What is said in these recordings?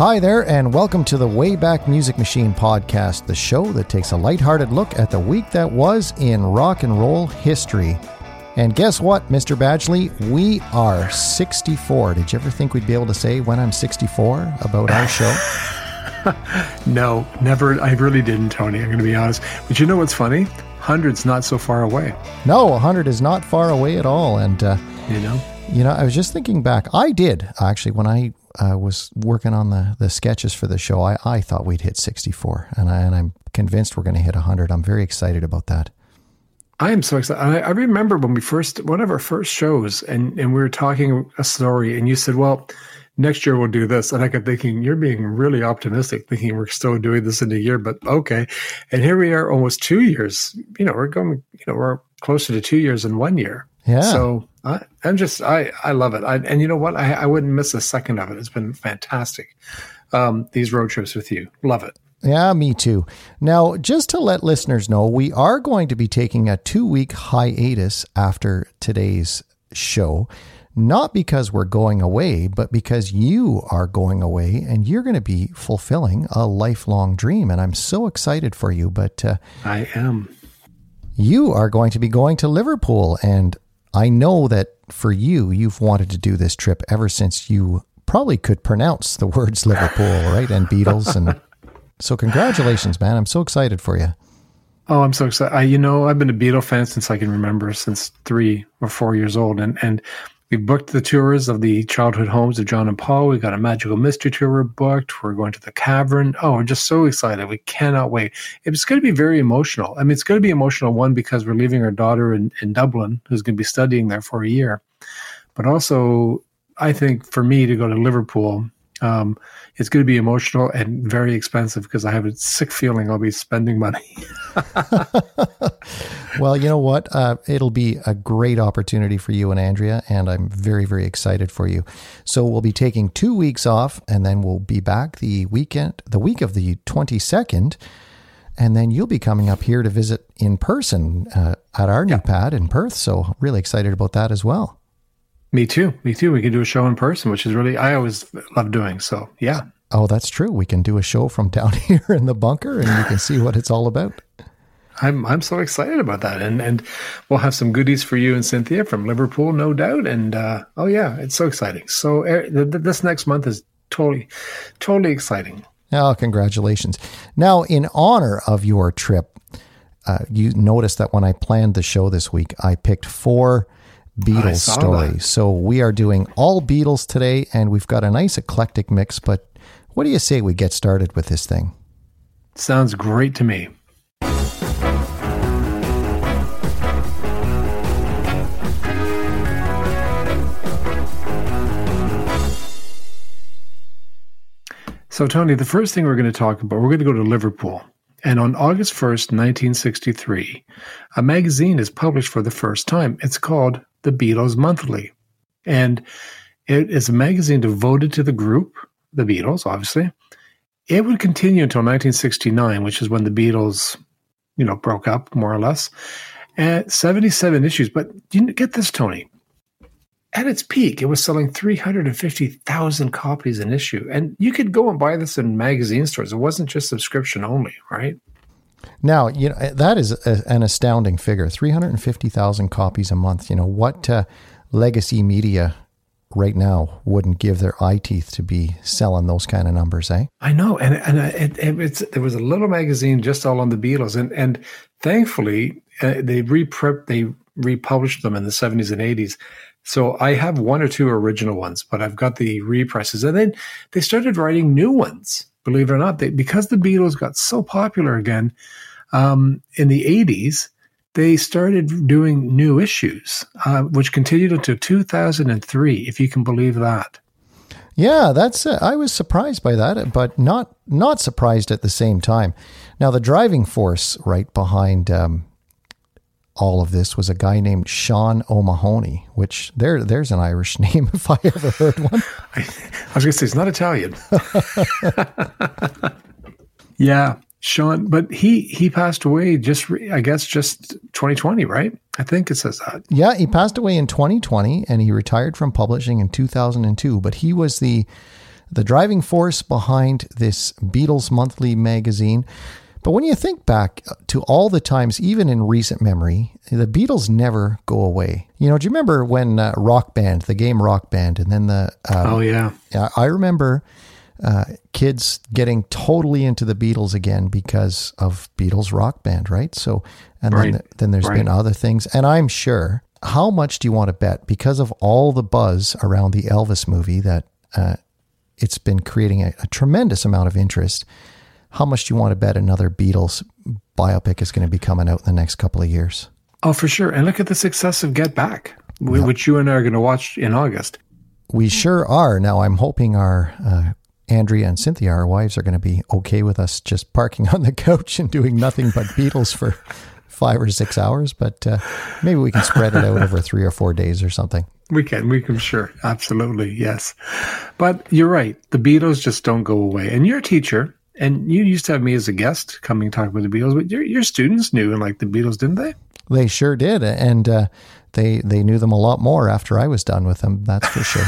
Hi there, and welcome to the Wayback Music Machine podcast, the show that takes a lighthearted look at the week that was in rock and roll history. And guess what, Mr. Badgley? We are 64. Did you ever think we'd be able to say when I'm 64 about our show? no, never. I really didn't, Tony. I'm going to be honest. But you know what's funny? 100's not so far away. No, 100 is not far away at all. And, uh, you know? You know, I was just thinking back. I did actually when I uh, was working on the, the sketches for the show. I, I thought we'd hit 64, and, I, and I'm convinced we're going to hit 100. I'm very excited about that. I am so excited. I, I remember when we first, one of our first shows, and, and we were talking a story, and you said, well, next year we'll do this. And I kept thinking, you're being really optimistic, thinking we're still doing this in a year, but okay. And here we are almost two years. You know, we're going, you know, we're closer to two years in one year. Yeah. So I, am just I I love it. I, and you know what? I, I wouldn't miss a second of it. It's been fantastic. Um, these road trips with you, love it. Yeah, me too. Now, just to let listeners know, we are going to be taking a two week hiatus after today's show. Not because we're going away, but because you are going away and you're going to be fulfilling a lifelong dream. And I'm so excited for you. But uh, I am. You are going to be going to Liverpool. And I know that for you, you've wanted to do this trip ever since you probably could pronounce the words Liverpool, right? And Beatles. And so, congratulations, man. I'm so excited for you. Oh, I'm so excited. I, you know, I've been a Beatle fan since I can remember, since three or four years old. And, and we booked the tours of the childhood homes of John and Paul. We got a magical mystery tour booked. We're going to the cavern. Oh, we're just so excited. We cannot wait. It's going to be very emotional. I mean, it's going to be emotional, one, because we're leaving our daughter in, in Dublin, who's going to be studying there for a year. But also, I think for me to go to Liverpool, um, it's going to be emotional and very expensive because I have a sick feeling I'll be spending money. well, you know what? Uh, it'll be a great opportunity for you and Andrea, and I'm very, very excited for you. So we'll be taking two weeks off, and then we'll be back the weekend, the week of the 22nd. And then you'll be coming up here to visit in person uh, at our new yeah. pad in Perth. So really excited about that as well. Me too. Me too. We can do a show in person, which is really I always love doing. So yeah. Oh, that's true. We can do a show from down here in the bunker, and you can see what it's all about. I'm I'm so excited about that, and and we'll have some goodies for you and Cynthia from Liverpool, no doubt. And uh, oh yeah, it's so exciting. So uh, this next month is totally, totally exciting. Oh, congratulations! Now, in honor of your trip, uh, you noticed that when I planned the show this week, I picked four Beatles stories. That. So we are doing all Beatles today, and we've got a nice eclectic mix. But what do you say we get started with this thing? Sounds great to me. So, Tony, the first thing we're going to talk about, we're going to go to Liverpool. And on August 1st, 1963, a magazine is published for the first time. It's called The Beatles Monthly. And it is a magazine devoted to the group, the Beatles, obviously. It would continue until 1969, which is when the Beatles, you know, broke up more or less. At 77 issues. But you get this, Tony at its peak, it was selling 350,000 copies an issue. And you could go and buy this in magazine stores. It wasn't just subscription only, right? Now, you know, that is a, an astounding figure 350,000 copies a month. You know, what uh, legacy media right now wouldn't give their eye teeth to be selling those kind of numbers, eh? I know. And, and it, it, it's, there was a little magazine just all on the Beatles. And, and thankfully, uh, they, they republished them in the 70s and 80s so I have one or two original ones, but I've got the reprices. And then they started writing new ones, believe it or not. They, because the Beatles got so popular again um, in the 80s, they started doing new issues, uh, which continued until 2003, if you can believe that. Yeah, that's. Uh, I was surprised by that, but not not surprised at the same time. Now, the driving force right behind um, all of this was a guy named Sean O'Mahony, which there there's an Irish name if I ever heard one. I, I was going to say it's not Italian. yeah, Sean, but he he passed away just I guess just 2020, right? I think it says that. Yeah, he passed away in 2020 and he retired from publishing in 2002, but he was the the driving force behind this Beatles monthly magazine. But when you think back to all the times, even in recent memory, the Beatles never go away. You know, do you remember when uh, Rock Band, the game Rock Band, and then the. Um, oh, yeah. I remember uh, kids getting totally into the Beatles again because of Beatles Rock Band, right? So, and right. then, then there's right. been other things. And I'm sure, how much do you want to bet because of all the buzz around the Elvis movie that uh, it's been creating a, a tremendous amount of interest? How much do you want to bet another Beatles biopic is going to be coming out in the next couple of years? Oh, for sure. And look at the success of Get Back, yep. which you and I are going to watch in August. We sure are. Now, I'm hoping our uh, Andrea and Cynthia, our wives, are going to be okay with us just parking on the couch and doing nothing but Beatles for five or six hours. But uh, maybe we can spread it out over three or four days or something. We can, we can, sure, absolutely, yes. But you're right. The Beatles just don't go away. And you're teacher, and you used to have me as a guest coming talk about the Beatles, but your your students knew and like the Beatles, didn't they? They sure did, and uh, they they knew them a lot more after I was done with them. That's for sure.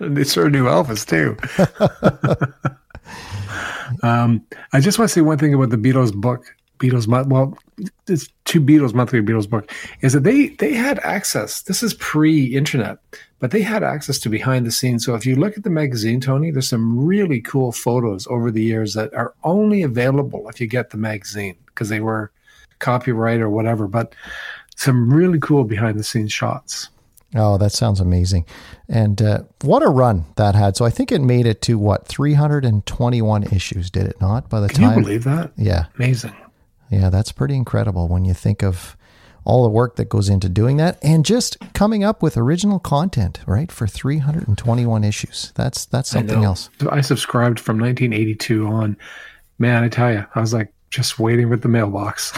they sure knew Elvis too. um, I just want to say one thing about the Beatles book. Beatles, well, it's two Beatles monthly Beatles book is that they they had access. This is pre-internet but they had access to behind the scenes. So if you look at the magazine, Tony, there's some really cool photos over the years that are only available if you get the magazine because they were copyright or whatever. But some really cool behind the scenes shots. Oh, that sounds amazing. And uh, what a run that had. So I think it made it to what, 321 issues, did it not? By the Can time. you believe that? Yeah. Amazing. Yeah, that's pretty incredible when you think of all the work that goes into doing that and just coming up with original content, right? For 321 issues. That's that's something I else. I subscribed from 1982 on. Man, I tell you, I was like just waiting with the mailbox.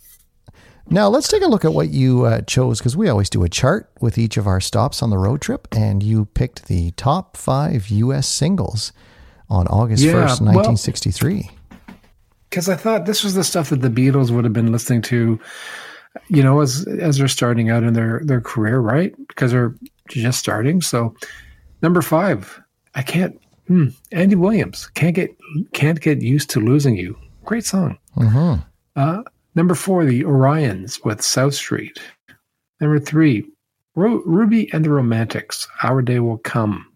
now, let's take a look at what you uh, chose because we always do a chart with each of our stops on the road trip, and you picked the top five U.S. singles on August yeah, 1st, 1963. Because I thought this was the stuff that the Beatles would have been listening to you know, as as they're starting out in their their career, right? Because they're just starting. So, number five, I can't. Hmm, Andy Williams can't get can't get used to losing you. Great song. Mm-hmm. Uh, number four, the Orlons with South Street. Number three, Ru- Ruby and the Romantics. Our Day Will Come.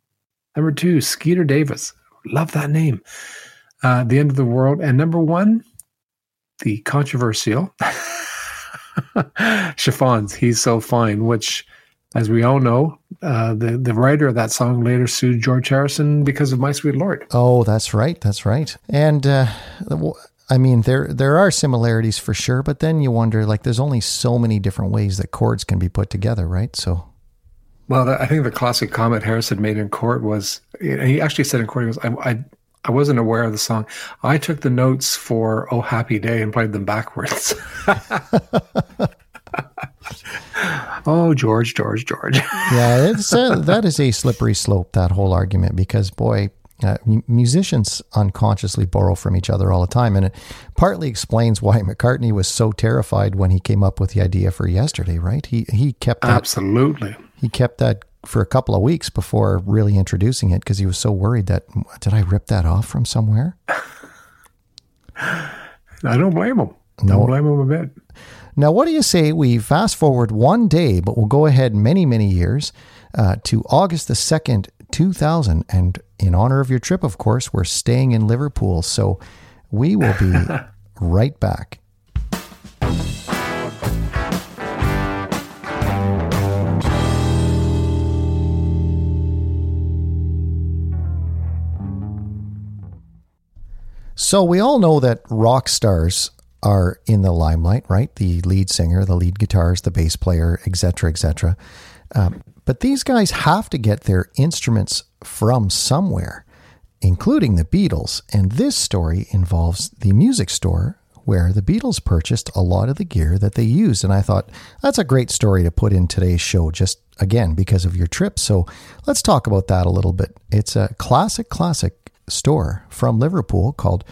Number two, Skeeter Davis. Love that name. Uh, the End of the World. And number one, the controversial. Chiffons, he's so fine, which, as we all know, uh, the the writer of that song later sued George Harrison because of My Sweet Lord. Oh, that's right, that's right. And uh, I mean, there there are similarities for sure, but then you wonder, like, there's only so many different ways that chords can be put together, right? So. Well, I think the classic comment Harrison made in court was he actually said in court, he goes, I, I I wasn't aware of the song. I took the notes for "Oh Happy Day" and played them backwards. oh, George, George, George. yeah, it's a, that is a slippery slope. That whole argument, because boy, uh, musicians unconsciously borrow from each other all the time, and it partly explains why McCartney was so terrified when he came up with the idea for "Yesterday." Right? He he kept that, absolutely. He kept that for a couple of weeks before really introducing it because he was so worried that did I rip that off from somewhere? I don't blame him. No. Don't blame him a bit. Now, what do you say we fast forward one day, but we'll go ahead many, many years uh, to August the 2nd, 2000. And in honor of your trip, of course, we're staying in Liverpool. So we will be right back. So we all know that rock stars are in the limelight, right? The lead singer, the lead guitarist, the bass player, etc., etc. Um, but these guys have to get their instruments from somewhere, including the Beatles. And this story involves the music store where the Beatles purchased a lot of the gear that they used. And I thought that's a great story to put in today's show, just again, because of your trip. So let's talk about that a little bit. It's a classic, classic store from Liverpool called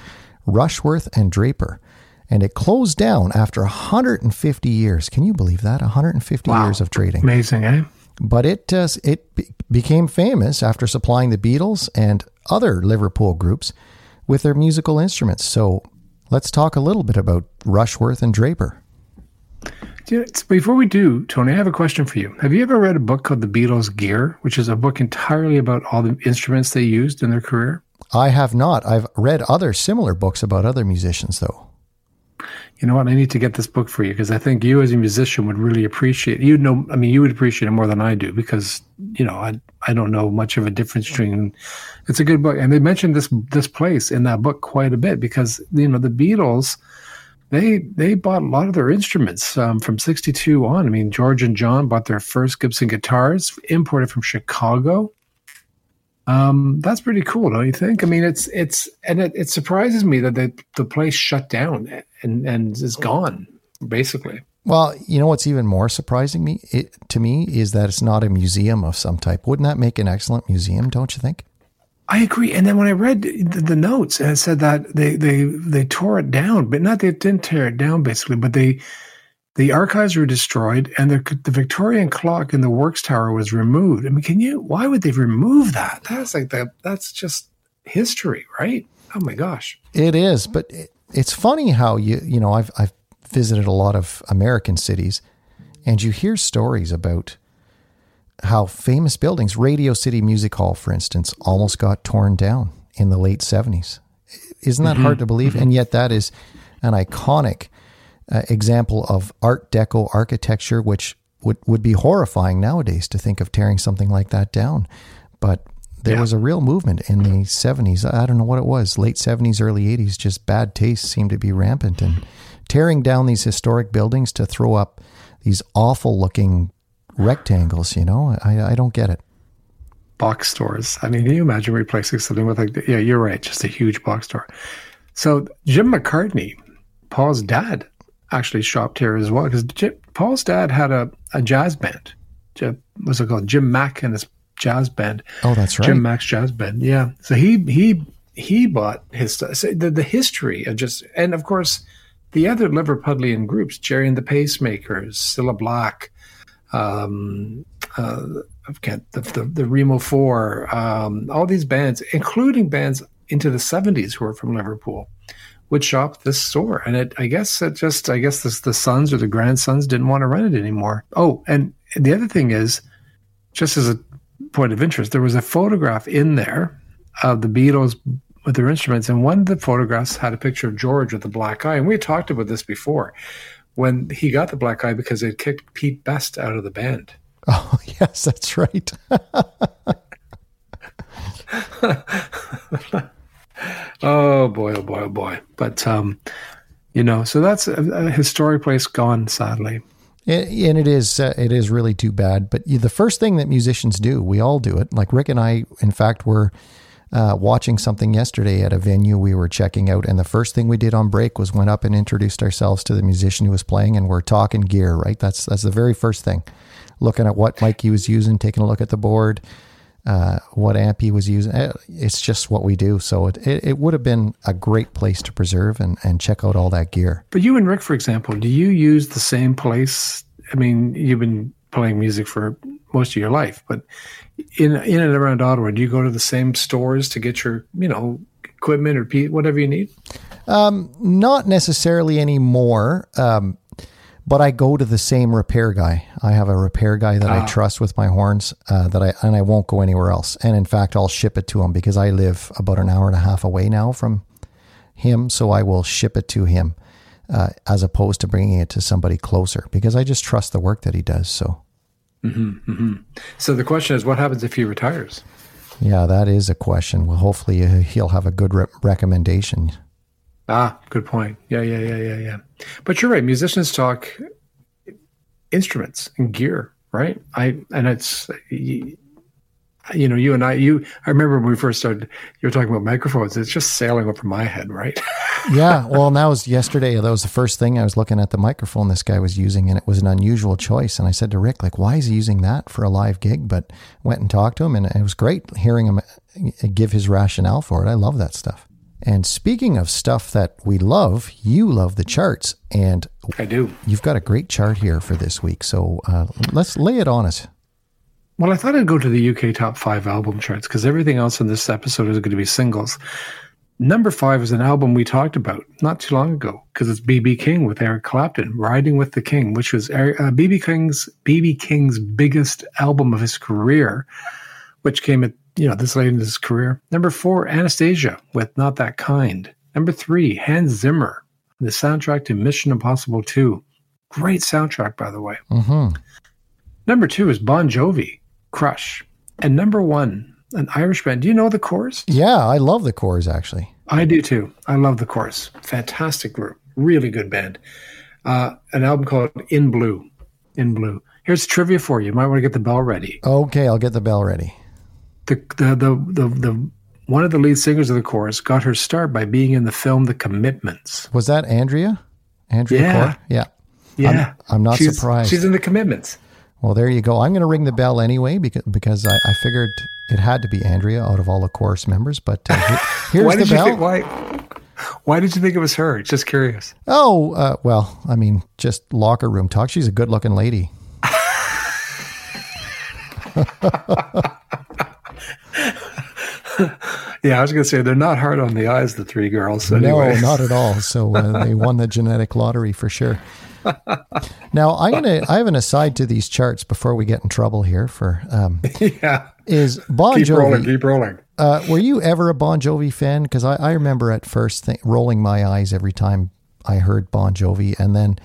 Rushworth and Dreaper. And it closed down after 150 years. Can you believe that? 150 wow. years of trading. Amazing, eh? but it uh, it be- became famous after supplying the Beatles and other Liverpool groups with their musical instruments. So let's talk a little bit about Rushworth and Dreaper. Before we do, Tony, I have a question for you. Have you ever read a book called The Beatles Gear, which is a book entirely about all the instruments they used in their career? I have not. I've read other similar books about other musicians, though. You know what? I need to get this book for you because I think you, as a musician, would really appreciate. You know, I mean, you would appreciate it more than I do because you know I I don't know much of a difference between. It's a good book, and they mentioned this this place in that book quite a bit because you know the Beatles they they bought a lot of their instruments um, from 62 on i mean george and john bought their first gibson guitars imported from chicago um, that's pretty cool don't you think? I mean it's it's and it, it surprises me that the, the place shut down and and is gone basically. Well you know what's even more surprising me it, to me is that it's not a museum of some type. Wouldn't that make an excellent museum don't you think? I agree. And then when I read the, the notes, it said that they, they, they tore it down, but not they didn't tear it down basically, but they, the archives were destroyed and the, the Victorian clock in the works tower was removed. I mean, can you, why would they remove that? That's like that. That's just history, right? Oh my gosh. It is, but it, it's funny how you, you know, I've, I've visited a lot of American cities and you hear stories about how famous buildings, Radio City Music Hall, for instance, almost got torn down in the late 70s. Isn't that mm-hmm. hard to believe? Mm-hmm. And yet, that is an iconic uh, example of Art Deco architecture, which would, would be horrifying nowadays to think of tearing something like that down. But there yeah. was a real movement in the 70s. I don't know what it was, late 70s, early 80s, just bad taste seemed to be rampant. And tearing down these historic buildings to throw up these awful looking rectangles. You know, I I don't get it. Box stores. I mean, can you imagine replacing something with like? Yeah, you're right. Just a huge box store. So Jim McCartney, Paul's dad, actually shopped here as well because Paul's dad had a, a jazz band. What's it called? Jim Mack and his jazz band. Oh, that's right. Jim Mack's jazz band. Yeah. So he he he bought his stuff. So the the history of just and of course the other Liverpudlian groups, Gerry and the Pacemakers, Cilla Black, um, uh, I can't the, the, the Remo Four, um, all these bands, including bands into the '70s who were from Liverpool, would shop this store. And it, I guess it just, I guess this, the sons or the grandsons didn't want to run it anymore. Oh, and the other thing is, just as a point of interest, there was a photograph in there of the Beatles with their instruments, and one of the photographs had a picture of George with a black eye. And we talked about this before when he got the black eye because they kicked Pete Best out of the band. Oh yes, that's right. oh boy, oh boy, oh boy. But um, you know, so that's a, a historic place gone, sadly. and it is uh, it is really too bad. But the first thing that musicians do, we all do it. Like Rick and I, in fact, were uh, watching something yesterday at a venue we were checking out, and the first thing we did on break was went up and introduced ourselves to the musician who was playing, and we're talking gear. Right, that's that's the very first thing. Looking at what mic he was using, taking a look at the board, uh, what amp he was using. Eh, it's just what we do. So it, it, it, would have been a great place to preserve and, and check out all that gear. But you and Rick, for example, do you use the same place? I mean, you've been playing music for most of your life, but in in and around Ottawa, do you go to the same stores to get your you know equipment or whatever you need? Um, not necessarily anymore. Um, but I go to the same repair guy. I have a repair guy that ah. I trust with my horns uh, that I and I won't go anywhere else. And in fact, I'll ship it to him because I live about an hour and a half away now from him. So I will ship it to him uh, as opposed to bringing it to somebody closer because I just trust the work that he does. So Mm-hmm, mm-hmm. So the question is, what happens if he retires? Yeah, that is a question. Well, hopefully uh, he'll have a good re- recommendation. Ah, good point. Yeah, yeah, yeah, yeah, yeah. But you're right. Musicians talk instruments and gear, right? I and it's you know, you and I, you, I remember when we first started, you were talking about microphones. It's just sailing over my head, right? yeah. Well, and that was yesterday. That was the first thing I was looking at the microphone this guy was using, and it was an unusual choice. And I said to Rick, like, why is he using that for a live gig? But went and talked to him, and it was great hearing him uh, give his rationale for it. I love that stuff. And speaking of stuff that we love, you love the charts, and I do. You've got a great chart here for this week, so uh, let's lay it on us. Well, I thought I'd go to the UK top five album charts because everything else in this episode is going to be singles. Number five is an album we talked about not too long ago because it's BB King with Eric Clapton, "Riding with the King," which was BB uh, King's BB King's biggest album of his career, which came at you know this late in his career. Number four, Anastacia with "Not That Kind." Number three, Hans Zimmer, the soundtrack to Mission Impossible Two. Great soundtrack, by the way. Mm-hmm. Number two is Bon Jovi, Crush, and number one an Irish band. Do you know the Corrs? Yeah, I love the Corrs, actually. I do too. I love the Corrs. Fantastic group. Really good band. Uh, an album called In Blue. In Blue. Here's trivia for you. You might want to get the bell ready. Okay, I'll get the bell ready. The the the the, one of the lead singers of the Corrs got her start by being in the film The Commitments. Was that Andrea? Andrea yeah. Yeah. Yeah. I'm, I'm not she's, surprised. She's in The Commitments. Well, there you go. I'm going to ring the bell anyway because because I, I figured it had to be Andrea out of all the Corrs members. But uh, here's why the bell. Think, why, why did you think it was her? Just curious. Oh, uh, well, I mean, just locker room talk. She's a good looking lady. yeah, I was going to say they're not hard on the eyes, the three girls. Anyway. No, not at all. So uh, they won the genetic lottery for sure. now I'm gonna I have an aside to these charts before we get in trouble here for um, yeah is Bon keep Jovi rolling keep rolling uh, were you ever a Bon Jovi fan because I, I remember at first th- rolling my eyes every time I heard Bon Jovi and then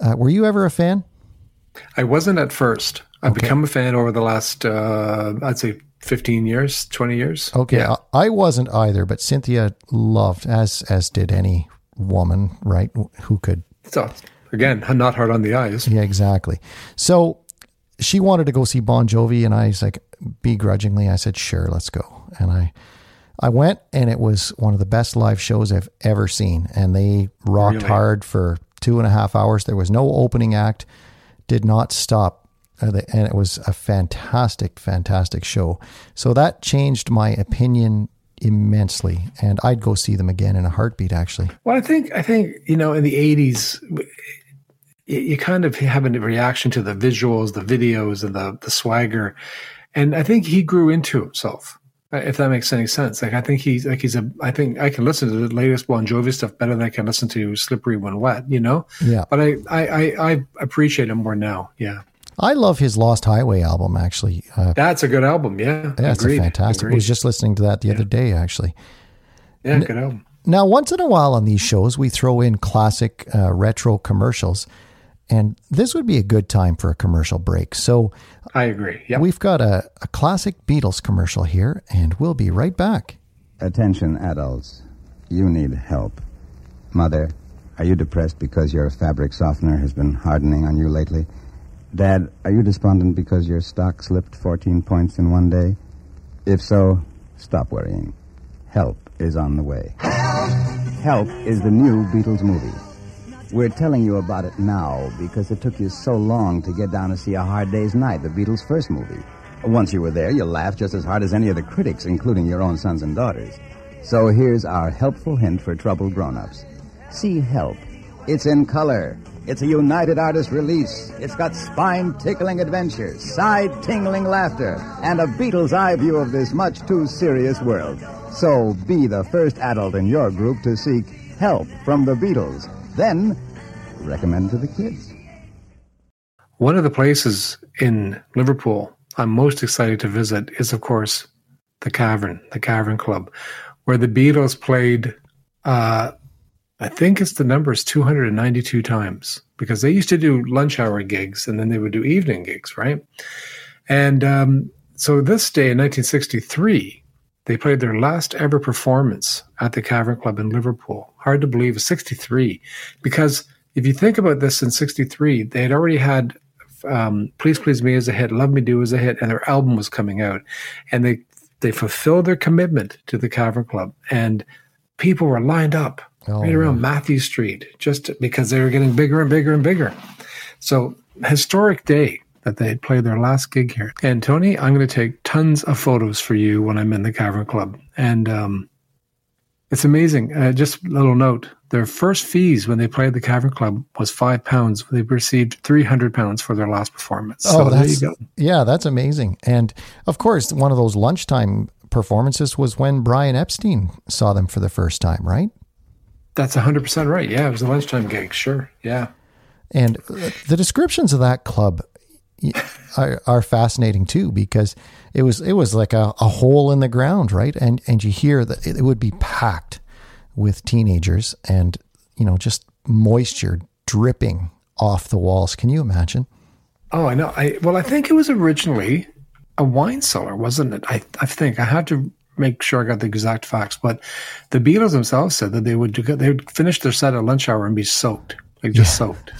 uh, were you ever a fan I wasn't at first I've Okay. become a fan over the last uh, I'd say 15 years 20 years okay yeah. I, wasn't either but Cynthia loved as as did any woman right who could so again not hard on the eyes Yeah, exactly. So she wanted to go see Bon Jovi, and I was like, begrudgingly, I said, "Sure, let's go." And I, I went, and it was one of the best live shows I've ever seen. And they rocked Really? hard for two and a half hours. There was no opening act, did not stop, and it was a fantastic, fantastic show. So that changed my opinion immensely, and I'd go see them again in a heartbeat. Actually, Well, I think I think you know in the '80s, you, you kind of have a reaction to the visuals, the videos, and the the swagger, and I think he grew into himself. uh, If that makes any sense, like I think he's like he's a. I think I can listen to the latest Bon Jovi stuff better than I can listen to Slippery When Wet. You know, yeah. but I I I, I appreciate him more now. Yeah, I love his Lost Highway album. Actually, uh, that's a good album. Yeah, Yeah, it's agreed. a fantastic. I was just listening to that the other day, actually. yeah, good album. Now, once in a while on these shows, we throw in classic uh, retro commercials, and this would be a good time for a commercial break. So I agree. Yeah. we've got a, a classic Beatles commercial here, and we'll be right back. Attention, adults. You need help. Mother, are you depressed because your fabric softener has been hardening on you lately? Dad, are you despondent because your stock slipped 14 points in one day? If so, stop worrying. Help is on the way. Help is the new Beatles movie. We're telling you about it now because it took you so long to get down to see A Hard Day's Night, the Beatles' first movie. Once you were there, you laughed just as hard as any of the critics, including your own sons and daughters. So here's our helpful hint for troubled grown-ups. See Help. It's in color. It's a United Artists release. It's got spine-tickling adventure, side-tingling laughter, and a Beatles eye view of this much too serious world. So be the first adult in your group to seek help from the Beatles. Then recommend to the kids. One of the places in Liverpool I'm most excited to visit is, of course, the Cavern, the Cavern Club, where the Beatles played. Uh, I think it's the number is 292 times because they used to do lunch hour gigs and then they would do evening gigs, right? And um, so this day in 1963, they played their last ever performance at the Cavern Club in Liverpool. Hard to believe, 63, because if you think about this in 63, they had already had um, Please Please Me as a hit, Love Me Do as a hit, and their album was coming out. And they, they fulfilled their commitment to the Cavern Club. And people were lined up Oh, right around Mathew Street just because they were getting bigger and bigger and bigger. So, historic day that they had played their last gig here. And Tony, I'm going to take tons of photos for you when I'm in the Cavern Club. And um, It's amazing. Uh, just a little note: their first fees when they played the Cavern Club was five pounds. They received three hundred pounds for their last performance. Oh, so there you that's go. yeah, that's amazing. And of course, one of those lunchtime performances was when Brian Epstein saw them for the first time, right? That's hundred percent right. Yeah, it was a lunchtime gig. Sure. Yeah. And the descriptions of that club are, are fascinating too because it was it was like a, a hole in the ground, right? And and you hear that it would be packed with teenagers and you know just moisture dripping off the walls. Can you imagine? Oh, I know. I well, I think it was originally a wine cellar, wasn't it? I I think I have to make sure I got the exact facts, but the Beatles themselves said that they would do, they would finish their set at lunch hour and be soaked, like just soaked.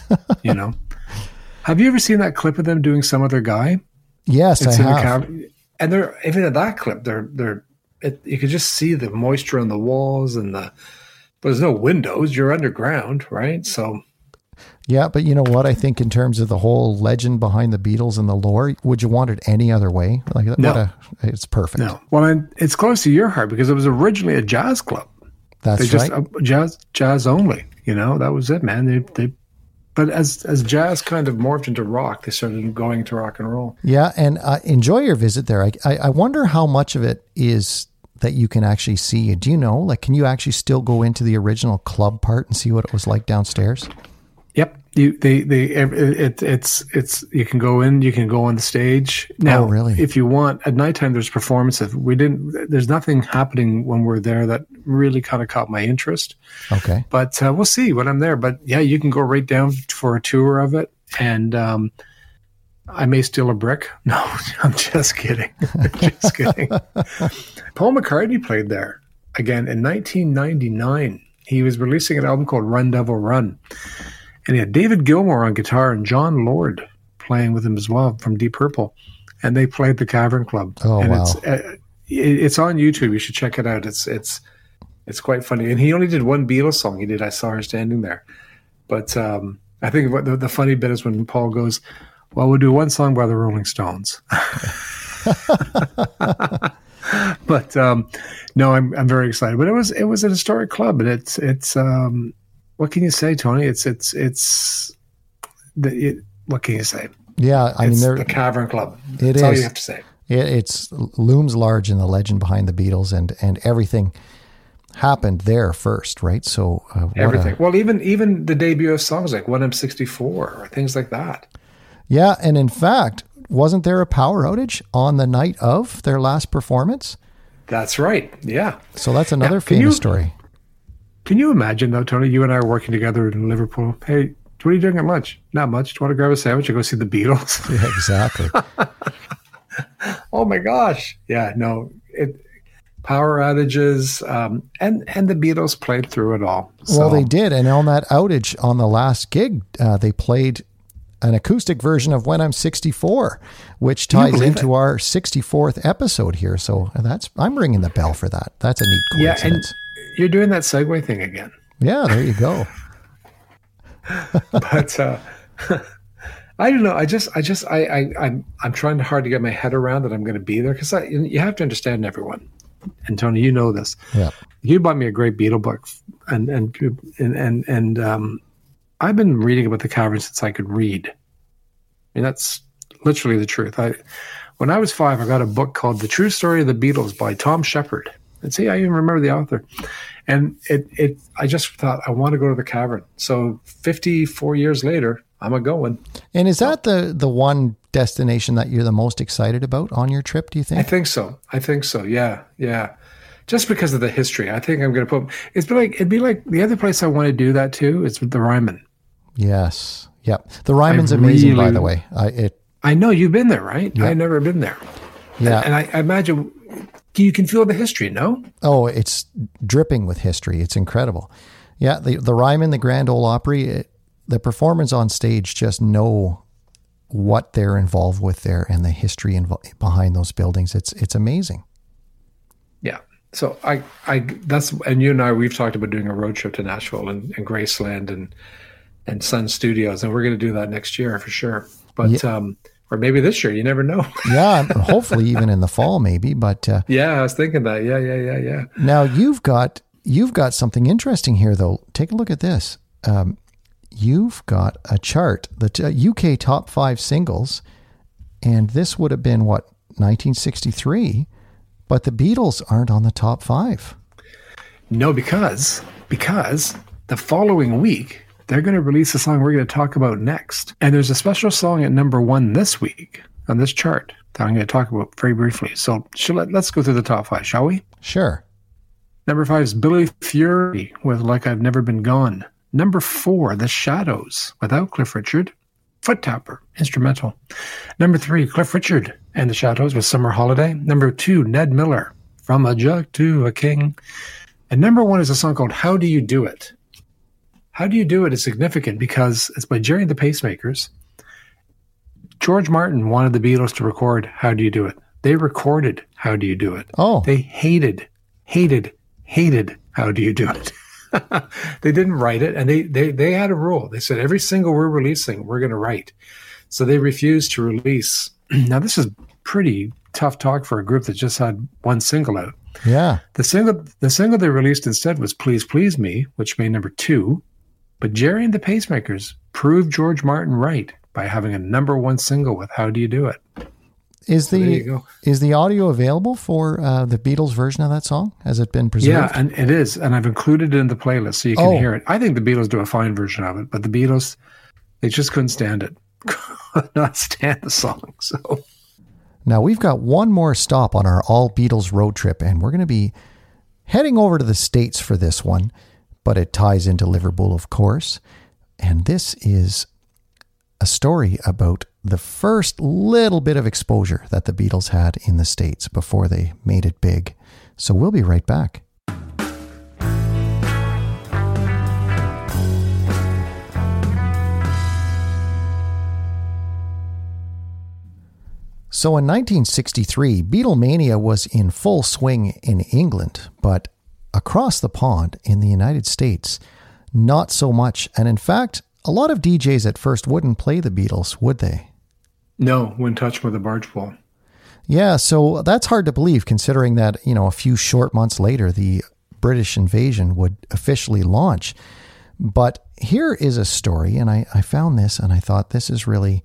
You know. Have you ever seen that clip of them doing some other guy? Yes, It's I have. cab, and they're even at that clip, they're they're it, you could just see the moisture on the walls and the. But there's no windows. You're underground, right? So Yeah, but you know what? I think in terms of the whole legend behind the Beatles and the lore, would you want it any other way? Like No. what a it's perfect. no. Well, and it's close to your heart because it was originally a jazz club. That's they just right. uh, jazz jazz only you know that was it man they they but as as jazz kind of morphed into rock they started going to rock and roll Yeah, and uh, enjoy your visit there. I, I I wonder how much of it is that you can actually see. Do you know? Like, can you actually still go into the original club part and see what it was like downstairs? Yep you they they it, it's it's you can go in you can go on the stage now Oh, really? if you want at nighttime there's performances we didn't there's nothing happening when we're there that really kind of caught my interest Okay. but uh, we'll see when I'm there. But yeah, you can go right down for a tour of it, and um, I may steal a brick. No, I'm just kidding. just kidding. Paul McCartney played there again in 1999. He was releasing an album called Run Devil Run, and he had David Gilmour on guitar and Jon Lord playing with him as well from Deep Purple, and they played the Cavern Club. Oh, and wow. It's, uh, it's on YouTube. You should check it out. It's it's it's quite funny. And he only did one Beatles song. He did "I Saw Her Standing There," but um, I think what the, the funny bit is when Paul goes, "Well, we'll do one song by the Rolling Stones." but um, no, I'm I'm very excited. But it was it was an historic club, and it's it's um, what can you say, Tony? It's it's it's the it, what can you say? Yeah, I mean, it's there the Cavern Club. It That's all is. you have to say. it, it's looms large in the legend behind the Beatles, and and everything happened there first, right? So uh, what a- Everything. well, even even the debut of songs like "When I'm 64 or things like that. yeah, and in fact, wasn't there a power outage on the night of their last performance? That's right. Yeah. So that's another can famous you- story. Can you imagine though, Tony? You and I are working together in Liverpool. Hey, what are you doing at lunch? Not much. Do you want to grab a sandwich and go see the Beatles? Yeah, exactly. oh my gosh. Yeah. No. It power outages, um, and and the Beatles played through it all. So, Well, they did, and on that outage on the last gig, uh, they played an acoustic version of "When I'm 64," which ties into our 64th episode here. So that's I'm ringing the bell for that. That's a neat yeah, and coincidence. You're doing that segue thing again. Yeah, there you go. but uh, I don't know. I just, I just, I, I, I'm, I'm trying hard to get my head around that I'm going to be there because you have to understand everyone. And Tony, you know this. Yeah. You bought me a great Beatle book, and and and and, and um, I've been reading about the cavern since I could read. I mean, that's literally the truth. I, when I was five, I got a book called "The True Story of the Beatles" by Tom Shepard. And see, I even remember the author. And it, it, I just thought I want to go to the cavern. So 54 years later, I'm a going. And is that the the one destination that you're the most excited about on your trip? Do you think? I think? so. I think so. Yeah, yeah. Just because of the history, I think I'm going to put. It's be like it'd be like the other place I want to do that too. It's the Ryman. Yes. Yep. The Ryman's amazing, by the way. I, it. I know you've been there, right? I've never been there. Yeah. And I, I imagine you can feel the history. No, Oh, it's dripping with history. It's incredible. Yeah, the the Ryman, the Grand Ole Opry, it, the performers on stage just know what they're involved with there and the history invo- behind those buildings. It's it's amazing. Yeah. So I, I, that's, and you and I, we've talked about doing a road trip to Nashville and, and Graceland and, and Sun Studios, and we're going to do that next year for sure. But, um, or maybe this year, you never know. Yeah, hopefully even in the fall, maybe. But uh, yeah, I was thinking that. Yeah, yeah, yeah, yeah. now you've got you've got something interesting here, though. Take a look at this. Um, you've got a chart, the t- UK top five singles, and this would have been what 1963, but the Beatles aren't on the top five. No, because because the following week they're going to release a song we're going to talk about next, and there's a special song at number one this week on this chart that I'm going to talk about very briefly. So let, let's go through the top five, shall we? Sure. Number five is Billy Fury with Like I've Never Been Gone. Number four, The Shadows without Cliff Richard. Foot Tapper, instrumental. Number three, Cliff Richard and the Shadows with Summer Holiday. Number two, Ned Miller, From a Jug to a King. And number one is a song called How Do You Do It? How Do You Do It is significant because it's by Gerry and the Pacemakers. George Martin wanted the Beatles to record How Do You Do It? They recorded How Do You Do It? Oh. They hated, hated, hated How Do You Do It? they didn't write it, and they, they they had a rule. They said every single we're releasing, we're going to write. So they refused to release. now this is pretty tough talk for a group that just had one single out. Yeah. The single the single they released instead was "Please Please Me," which made number two. But Gerry and the Pacemakers proved George Martin right by having a number one single with "How Do You Do It." Is So the is the audio available for uh, the Beatles version of that song? Has it been preserved? Yeah, and it is, and I've included it in the playlist so you can Oh. hear it. I think the Beatles do a fine version of it, but the Beatles, they just couldn't stand it, could not stand the song. So Now we've got one more stop on our all Beatles road trip, and we're going to be heading over to the States for this one, but it ties into Liverpool, of course. And this is a story about the first little bit of exposure that the Beatles had in the States before they made it big. So we'll be right back. So in 1963, Beatlemania was in full swing in England, but across the pond in the United States, not so much. And in fact, a lot of DJs at first wouldn't play the Beatles, would they? no, when touched with a barge pole. Yeah, so that's hard to believe considering that, you know, a few short months later, the British invasion would officially launch. But here is a story, and I, I found this and I thought this is really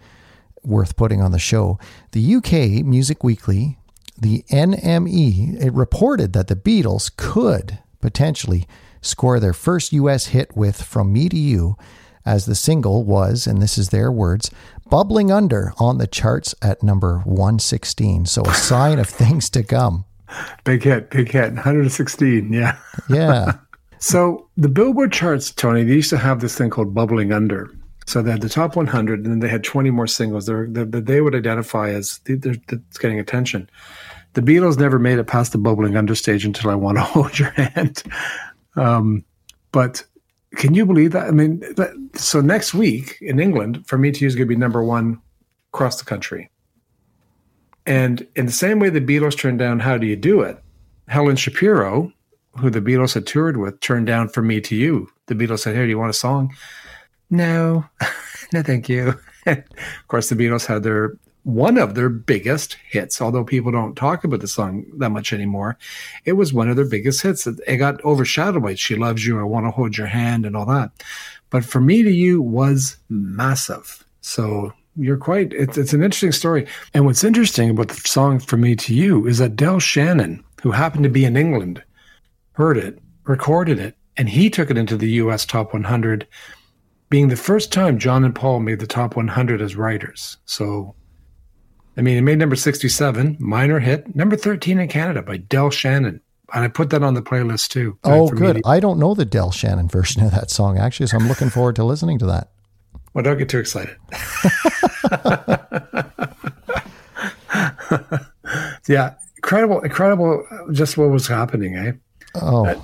worth putting on the show. The UK Music Weekly, the NME, it reported that the Beatles could potentially score their first US hit with From Me to You, as the single was, and this is their words, bubbling under on the charts at number 116. So a sign of things to come. Big hit, big hit, 116. Yeah. Yeah. So the Billboard charts, Tony, they used to have this thing called bubbling under. So they had the top 100, and then they had 20 more singles that they would identify as th- th- that's getting attention. The Beatles never made it past the bubbling understage until I Want to Hold Your Hand. Um, but can you believe that? I mean, that- so next week in England, for me to use, going to be number one across the country. And in the same way the Beatles turned down How Do You Do It, Helen Shapiro, who the Beatles had toured with, turned down From Me to You. The Beatles said, Here, do you want a song? No, no, thank you. of course, the Beatles had their one of their biggest hits, although people don't talk about the song that much anymore. It was one of their biggest hits. It got overshadowed by She Loves You, I Want to Hold Your Hand, and all that. But For Me to You was massive. So you're quite, it's, it's an interesting story. And what's interesting about the song For Me to You is that Del Shannon, who happened to be in England, heard it, recorded it, and he took it into the US Top 100, being the first time John and Paul made the Top 100 as writers. So, I mean, it made number 67, minor hit, number 13 in Canada by Del Shannon. And I put that on the playlist too. Oh, good. I don't know the Del Shannon version of that song, actually, so I'm looking forward to listening to that. Well, don't get too excited. yeah, incredible, incredible. uh, Just what was happening, eh? Oh,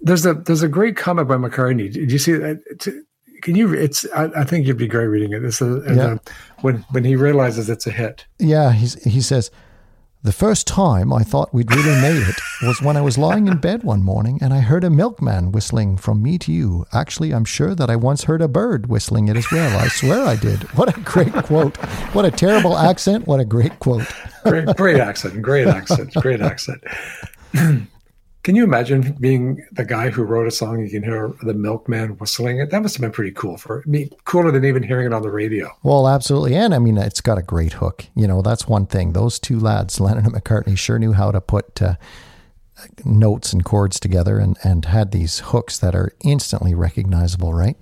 There's a there's a great comment by McCartney. Did you see that? Can you? It's. I, I think you'd be great reading it. It's a, Yeah. a- when when he realizes it's a hit. yeah. He's, he says, The first time I thought we'd really made it was when I was lying in bed one morning and I heard a milkman whistling from me to you. Actually, I'm sure that I once heard a bird whistling it as well. I swear I did. What a great quote. What a terrible accent. What a great quote. Great, great accent. Great accent. Great accent. Can you imagine being the guy who wrote a song? You can hear the milkman whistling it. That must have been pretty cool for me, cooler than even hearing it on the radio. Well, absolutely, and I mean, it's got a great hook. You know, that's one thing. Those two lads, Lennon and McCartney, sure knew how to put uh, notes and chords together, and and had these hooks that are instantly recognizable, right?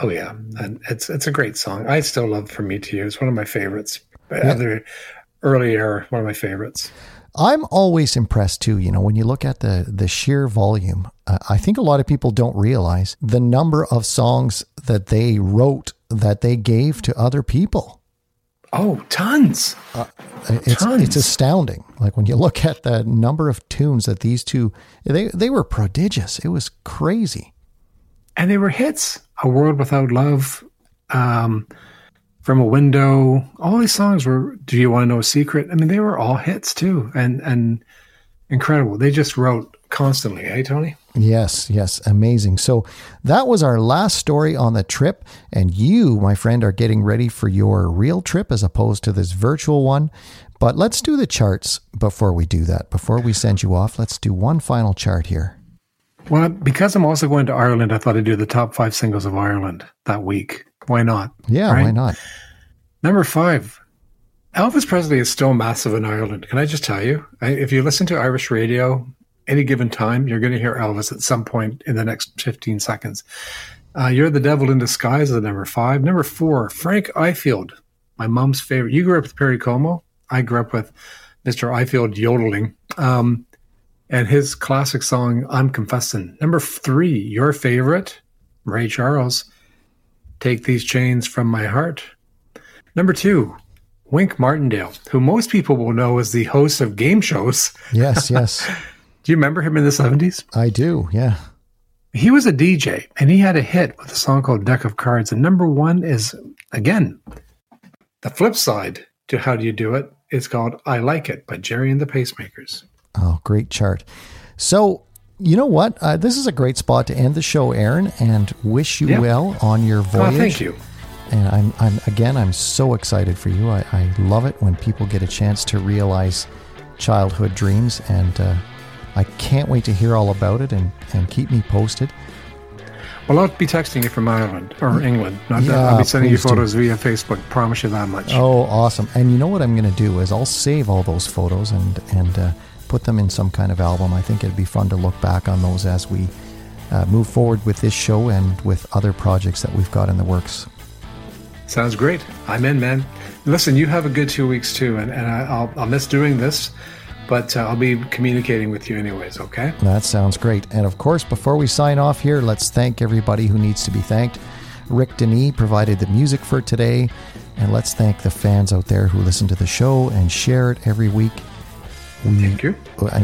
Oh yeah, and it's it's a great song. I still love "From Me to You." It's one of my favorites. Yeah. Other early era, one of my favorites. I'm always impressed too. You know, when you look at the the sheer volume, uh, I think a lot of people don't realize the number of songs that they wrote that they gave to other people. Oh, tons! Uh, it's tons. it's astounding. Like when you look at the number of tunes that these two they they were prodigious. It was crazy, and they were hits. A World Without Love, um, from a window. All these songs were. Do you want to know a secret? I mean, they were all hits too, and and incredible. They just wrote constantly, eh, Tony? Yes, yes, amazing. So that was our last story on the trip, and you, my friend, are getting ready for your real trip as opposed to this virtual one. But let's do the charts before we do that. Before we send you off, let's do one final chart here. Well, because I'm also going to Ireland, I thought I'd do the top five singles of Ireland that week. Why not? Yeah, right? why not? Number five, Elvis Presley is still massive in Ireland. Can I just tell you? If you listen to Irish radio any given time, you're going to hear Elvis at some point in the next 15 seconds. Uh, you're the devil in disguise is number five. Number four, Frank Ifield, my mom's favorite. You grew up with Perry Como. I grew up with Mr. Ifield yodeling. Um, and his classic song, I'm Confessing. Number three, your favorite, Ray Charles, Take These Chains from My Heart. Number two, Wink Martindale, who most people will know as the host of game shows. Yes, yes. do you remember him in the 70s? I do, yeah. He was a DJ and he had a hit with a song called Deck of Cards. And number one is, again, the flip side to How Do You Do It? It's called I Like It by Gerry and the Pacemakers. Oh, great chart. So you know what? Uh, this is a great spot to end the show, Aaron, and wish you well on your voyage. Oh, thank you. And I'm, I'm again, I'm so excited for you. I, I love it when people get a chance to realize childhood dreams, and uh, I can't wait to hear all about it and, and keep me posted. Well, I'll be texting you from Ireland or England. Not yeah, I'll be sending you photos do. via Facebook. Promise you that much. Oh, awesome! And you know what I'm going to do is I'll save all those photos and and uh, put them in some kind of album. I think it'd be fun to look back on those as we uh, move forward with this show and with other projects that we've got in the works. Sounds great. I'm in, man. Listen, you have a good two weeks too, and, and I, will I'll miss doing this, but uh, I'll be communicating with you anyways, okay? That sounds great. And of course, before we sign off here, let's thank everybody who needs to be thanked. Rick Denis provided the music for today, and let's thank the fans out there who listen to the show and share it every week. We, Thank you.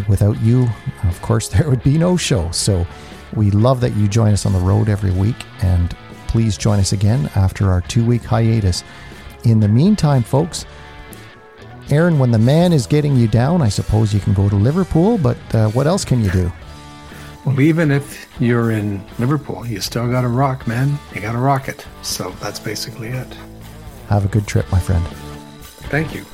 Without you, of course, there would be no show. So we love that you join us on the road every week. And please join us again after our two week hiatus. In the meantime, folks, Aaron, when the man is getting you down, I suppose you can go to Liverpool, but uh, what else can you do? Well, even if you're in Liverpool, you still got to rock, man. You got to rock it. So that's basically it. Have a good trip, my friend. Thank you.